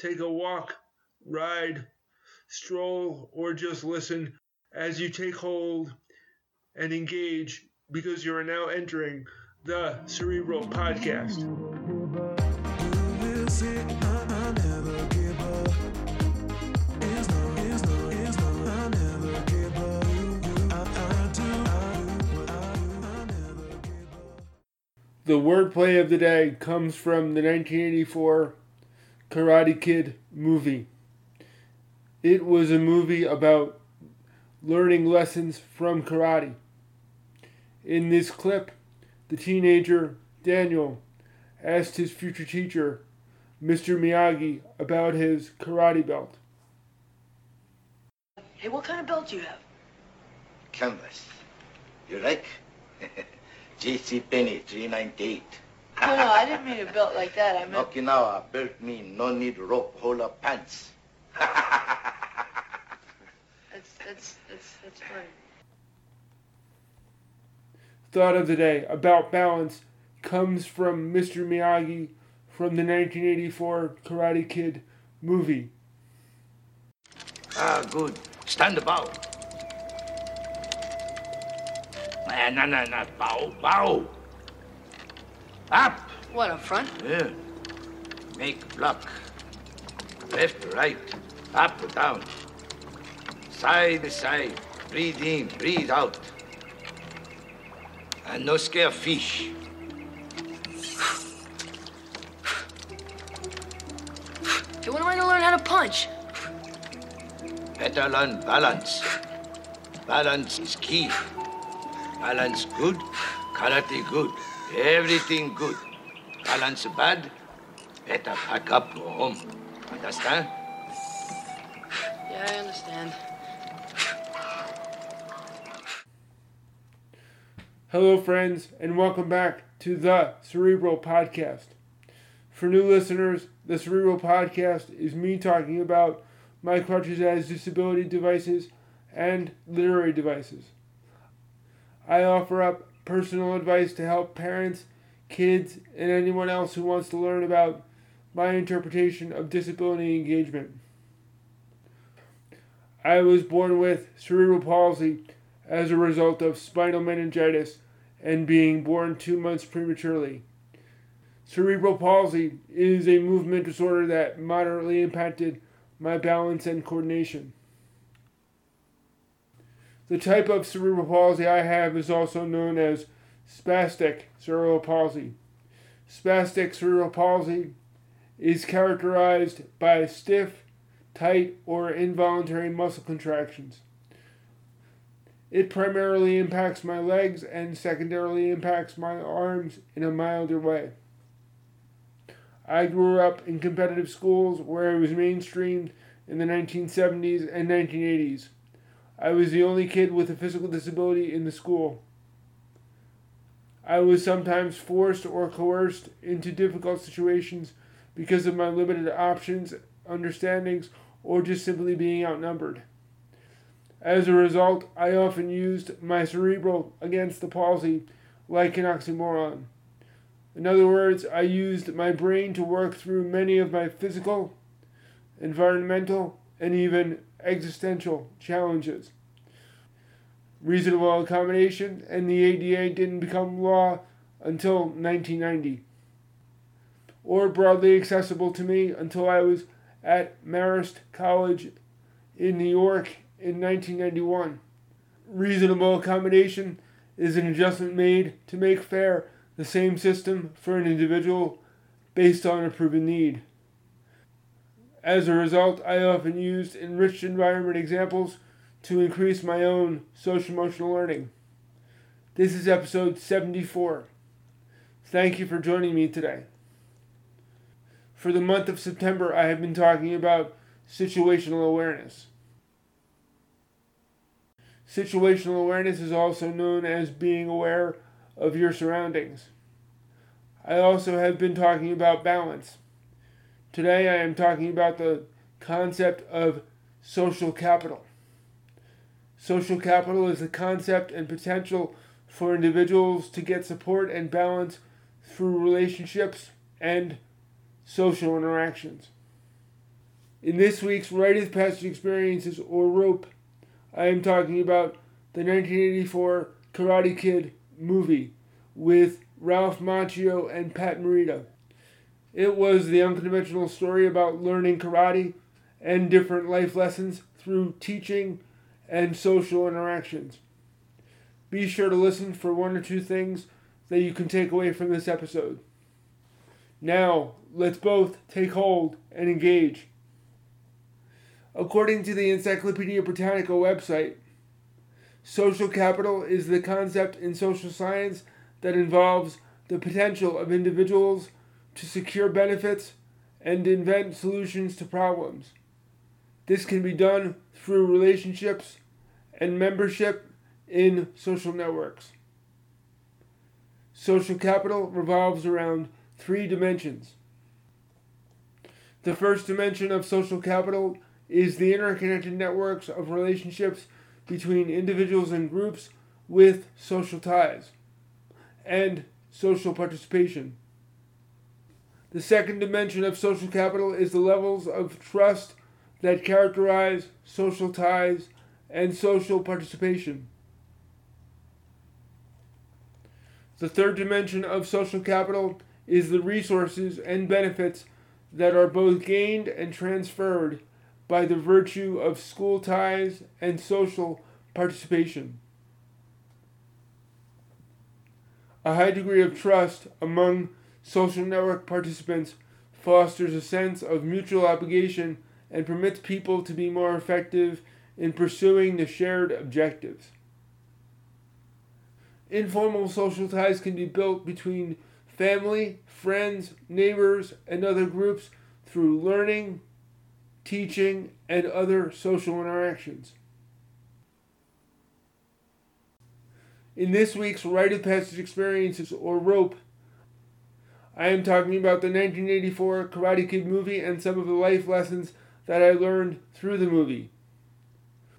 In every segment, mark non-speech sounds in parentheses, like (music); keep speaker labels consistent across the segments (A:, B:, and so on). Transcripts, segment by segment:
A: take a walk, ride, stroll, or just listen as you take hold and engage because you are now entering the Cerebral Podcast. The wordplay of the day comes from the 1984 Karate Kid movie. It was a movie about learning lessons from karate. In this clip, the teenager Daniel asked his future teacher, Mr. Miyagi, about his karate belt.
B: Hey, what kind of belt do you have?
C: Canvas. You like? (laughs) J.C. Penney, 398.
B: No, no, I didn't mean a belt like that. I meant.
C: Okinawa belt mean no need rope, hold up pants. (laughs)
B: That's that's that's that's funny.
A: Thought of the day about balance comes from Mr. Miyagi from the 1984 Karate Kid movie.
C: ah, good. Stand about. Ah, no, no, no. Bow, bow. Up.
B: What up front?
C: Yeah. Make block. Left, right. Up, down. Side to side. Breathe in, breathe out. And no scare fish.
B: Hey, when am I gonna learn how to punch?
C: Better learn balance. Balance is key. Balance good, karate good, everything good. Balance bad, better pack up, go home. Understand?
B: Yeah, I understand.
A: Hello, friends, and welcome back to the Cerebral Podcast. For new listeners, the Cerebral Podcast is me talking about my crutches as disability devices and literary devices. I offer up personal advice to help parents, kids, and anyone else who wants to learn about my interpretation of disability engagement. I was born with cerebral palsy as a result of spinal meningitis and being born two months prematurely. Cerebral palsy is a movement disorder that moderately impacted my balance and coordination. The type of cerebral palsy I have is also known as spastic cerebral palsy. Spastic cerebral palsy is characterized by stiff, tight, or involuntary muscle contractions. It primarily impacts my legs and secondarily impacts my arms in a milder way. I grew up in competitive schools where it was mainstreamed in the 1970s and 1980s. I was the only kid with a physical disability in the school. I was sometimes forced or coerced into difficult situations because of my limited options, understandings, or just simply being outnumbered. As a result, I often used my cerebral against the palsy like an oxymoron. In other words, I used my brain to work through many of my physical, environmental, and even existential challenges. Reasonable accommodation and the ADA didn't become law until 1990, or broadly accessible to me until I was at Marist College in New York in 1991. Reasonable accommodation is an adjustment made to make fair the same system for an individual based on a proven need. As a result, I often used enriched environment examples to increase my own social emotional learning. This is episode 74. Thank you for joining me today. For the month of September, I have been talking about situational awareness. Situational awareness is also known as being aware of your surroundings. I also have been talking about balance. Today I am talking about the concept of social capital. Social capital is the concept and potential for individuals to get support and balance through relationships and social interactions. In this week's Rite of Passage Experiences or Rope, I am talking about the 1984 Karate Kid movie with Ralph Macchio and Pat Morita. It was the unconventional story about learning karate and different life lessons through teaching and social interactions. Be sure to listen for one or two things that you can take away from this episode. Now, let's both take hold and engage. According to the Encyclopedia Britannica website, social capital is the concept in social science that involves the potential of individuals to secure benefits and invent solutions to problems. This can be done through relationships and membership in social networks. Social capital revolves around three dimensions. The first dimension of social capital is the interconnected networks of relationships between individuals and groups with social ties and social participation. The second dimension of social capital is the levels of trust that characterize social ties and social participation. The third dimension of social capital is the resources and benefits that are both gained and transferred by the virtue of school ties and social participation. A high degree of trust among social network participants fosters a sense of mutual obligation and permits people to be more effective in pursuing the shared objectives. Informal social ties can be built between family, friends, neighbors, and other groups through learning, teaching, and other social interactions. In this week's Rite of Passage Experiences, or ROPE, I am talking about the 1984 Karate Kid movie and some of the life lessons that I learned through the movie.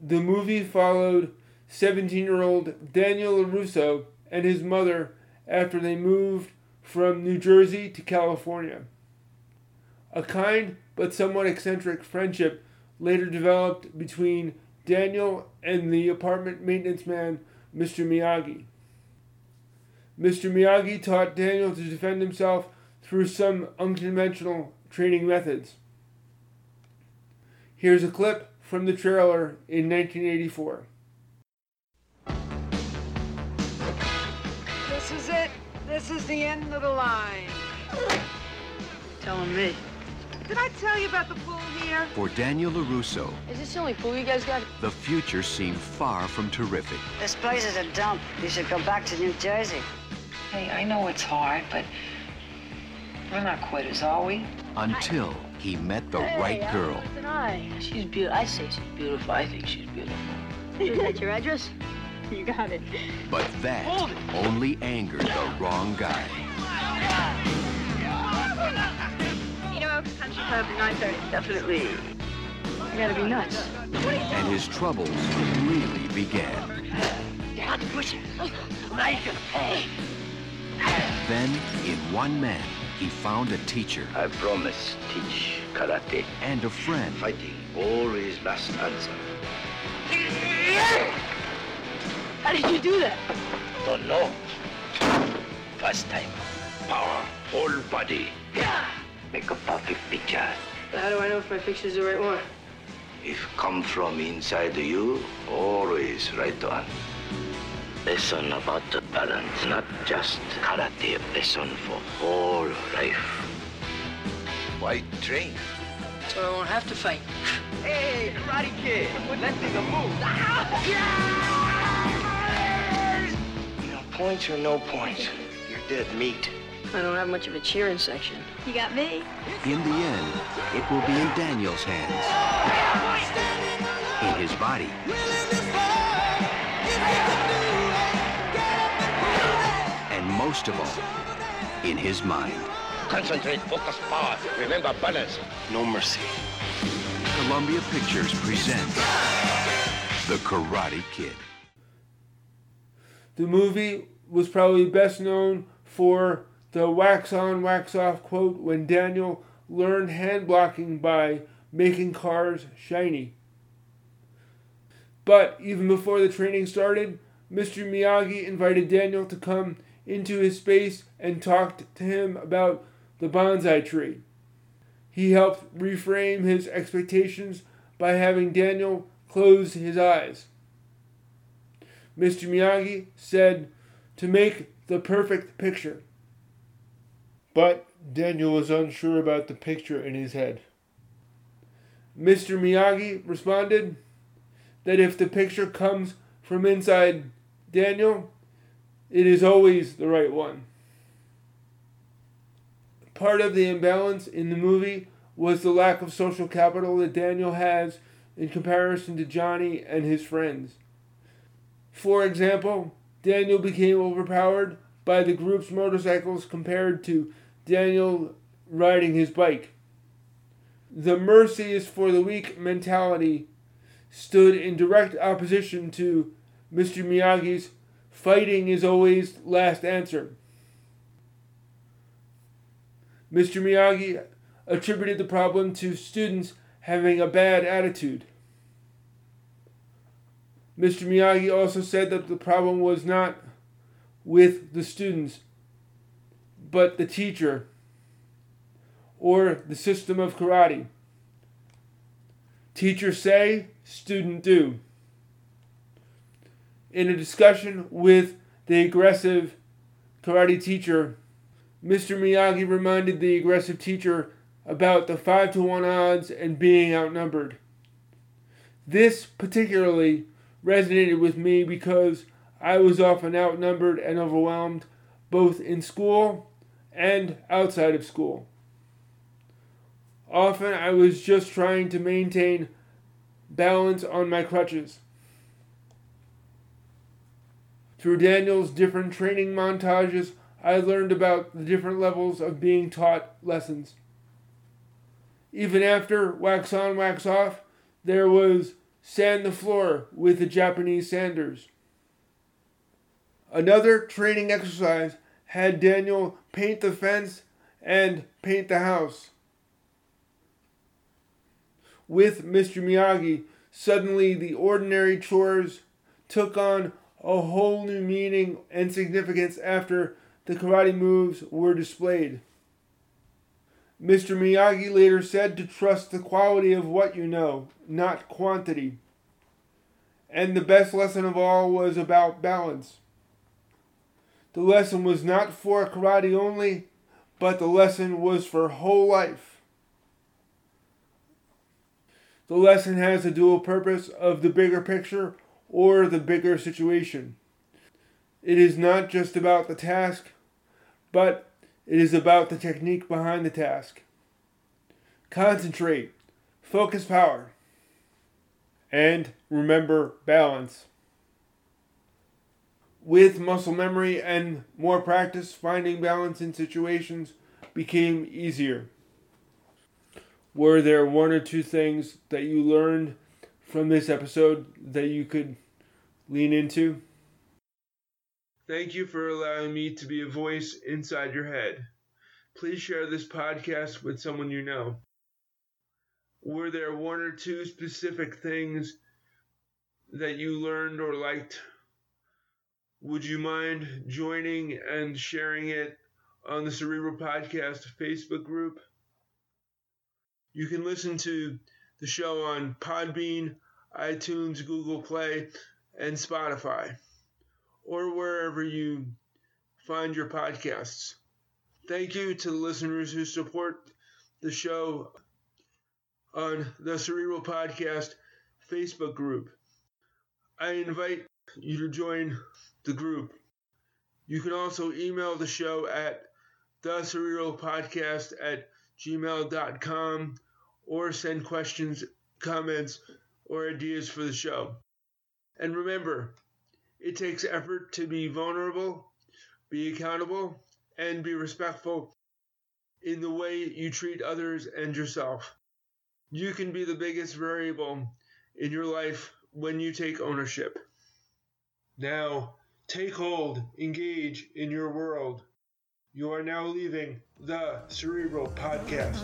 A: The movie followed 17 year old Daniel LaRusso and his mother after they moved from New Jersey to California. A kind but somewhat eccentric friendship later developed between Daniel and the apartment maintenance man, Mr. Miyagi. Mr. Miyagi taught Daniel to defend himself through some unconventional training methods. Here's a clip from the trailer in 1984.
D: This is it. This is the end of the line.
B: Telling me.
D: Did I tell you about the pool here?
E: For Daniel LaRusso,
B: Is this the only pool you guys got?
E: the future seemed far from terrific
F: This place is a dump. You should go back to New Jersey.
G: Hey, I know it's hard, but we're not quitters, are we?
E: until he met the right girl.
B: An eye. She's beautiful. I say she's beautiful. I think she's beautiful. Is that your address?
G: You got it.
E: But that only angered the wrong guy.
G: Oh, You know, country club at 9.30.
B: Definitely. You gotta be nuts.
E: And his troubles really began.
B: You have to push it. Now you can pay.
E: Then, in one man, he found a teacher
C: I promise teach karate.
E: and a friend
C: Fighting always last answer.
B: How did you do that?
C: Don't know. First time. Power. Whole body. Make a perfect picture.
B: How do I know if my picture's the right one?
C: If come from inside you, always right on. Lesson about the balance, not just karate. Lesson for whole life. Why train?
B: So I won't have to fight.
C: Hey, Karate Kid, let's make a move. No points or no points? You're dead meat.
B: I don't have much of a cheering section.
G: You got me.
E: In the end, it will be in Daniel's hands, in his body, and most of all, in his mind.
C: Concentrate, focus, power. Remember balance. No mercy.
E: Columbia Pictures presents The Karate Kid.
A: The movie was probably best known for the wax on, wax off quote when Daniel learned hand blocking by making cars shiny. But even before the training started, Mr. Miyagi invited Daniel to come into his space and talked to him about the bonsai tree. He helped reframe his expectations by having Daniel close his eyes. Mr. Miyagi said to make the perfect picture. But Daniel was unsure about the picture in his head. Mr. Miyagi responded that if the picture comes from inside Daniel, it is always the right one. Part of the imbalance in the movie was the lack of social capital that Daniel has in comparison to Johnny and his friends. For example, Daniel became overpowered by the group's motorcycles compared to Daniel riding his bike. The mercy is for the weak mentality stood in direct opposition to Mr. Miyagi's fighting is always last answer. Mr. Miyagi attributed the problem to students having a bad attitude. Mr. Miyagi also said that the problem was not with the students, but the teacher or the system of karate. Teacher say, student do. In a discussion with the aggressive karate teacher, Mr. Miyagi reminded the aggressive teacher about the 5 to 1 odds and being outnumbered. This particularly resonated with me because I was often outnumbered and overwhelmed both in school and outside of school. Often I was just trying to maintain balance on my crutches. Through Daniel's different training montages, I learned about the different levels of being taught lessons. Even after wax on, wax off, there was sand the floor with the Japanese sanders. Another training exercise had Daniel paint the fence and paint the house. With Mr. Miyagi, suddenly the ordinary chores took on a whole new meaning and significance after the karate moves were displayed. Mr. Miyagi later said to trust the quality of what you know, not quantity. And the best lesson of all was about balance. The lesson was not for karate only, but the lesson was for whole life. The lesson has a dual purpose of the bigger picture or the bigger situation. It is not just about the task, but it is about the technique behind the task. Concentrate, focus power, and remember balance. With muscle memory and more practice, finding balance in situations became easier. Were there one or two things that you learned from this episode that you could lean into? Thank you for allowing me to be a voice inside your head. Please share this podcast with someone you know. Were there one or two specific things that you learned or liked? Would you mind joining and sharing it on the Cerebral Podcast Facebook group? You can listen to the show on Podbean, iTunes, Google Play, and Spotify or wherever you find your podcasts. Thank you to the listeners who support the show on the Cerebral Podcast Facebook group. I invite you to join the group. You can also email the show at the Cerebral Podcast at gmail.com or send questions, comments, or ideas for the show. And remember, it takes effort to be vulnerable, be accountable, and be respectful in the way you treat others and yourself. You can be the biggest variable in your life when you take ownership. Now, take hold, engage in your world. You are now leaving the Cerebral Podcast.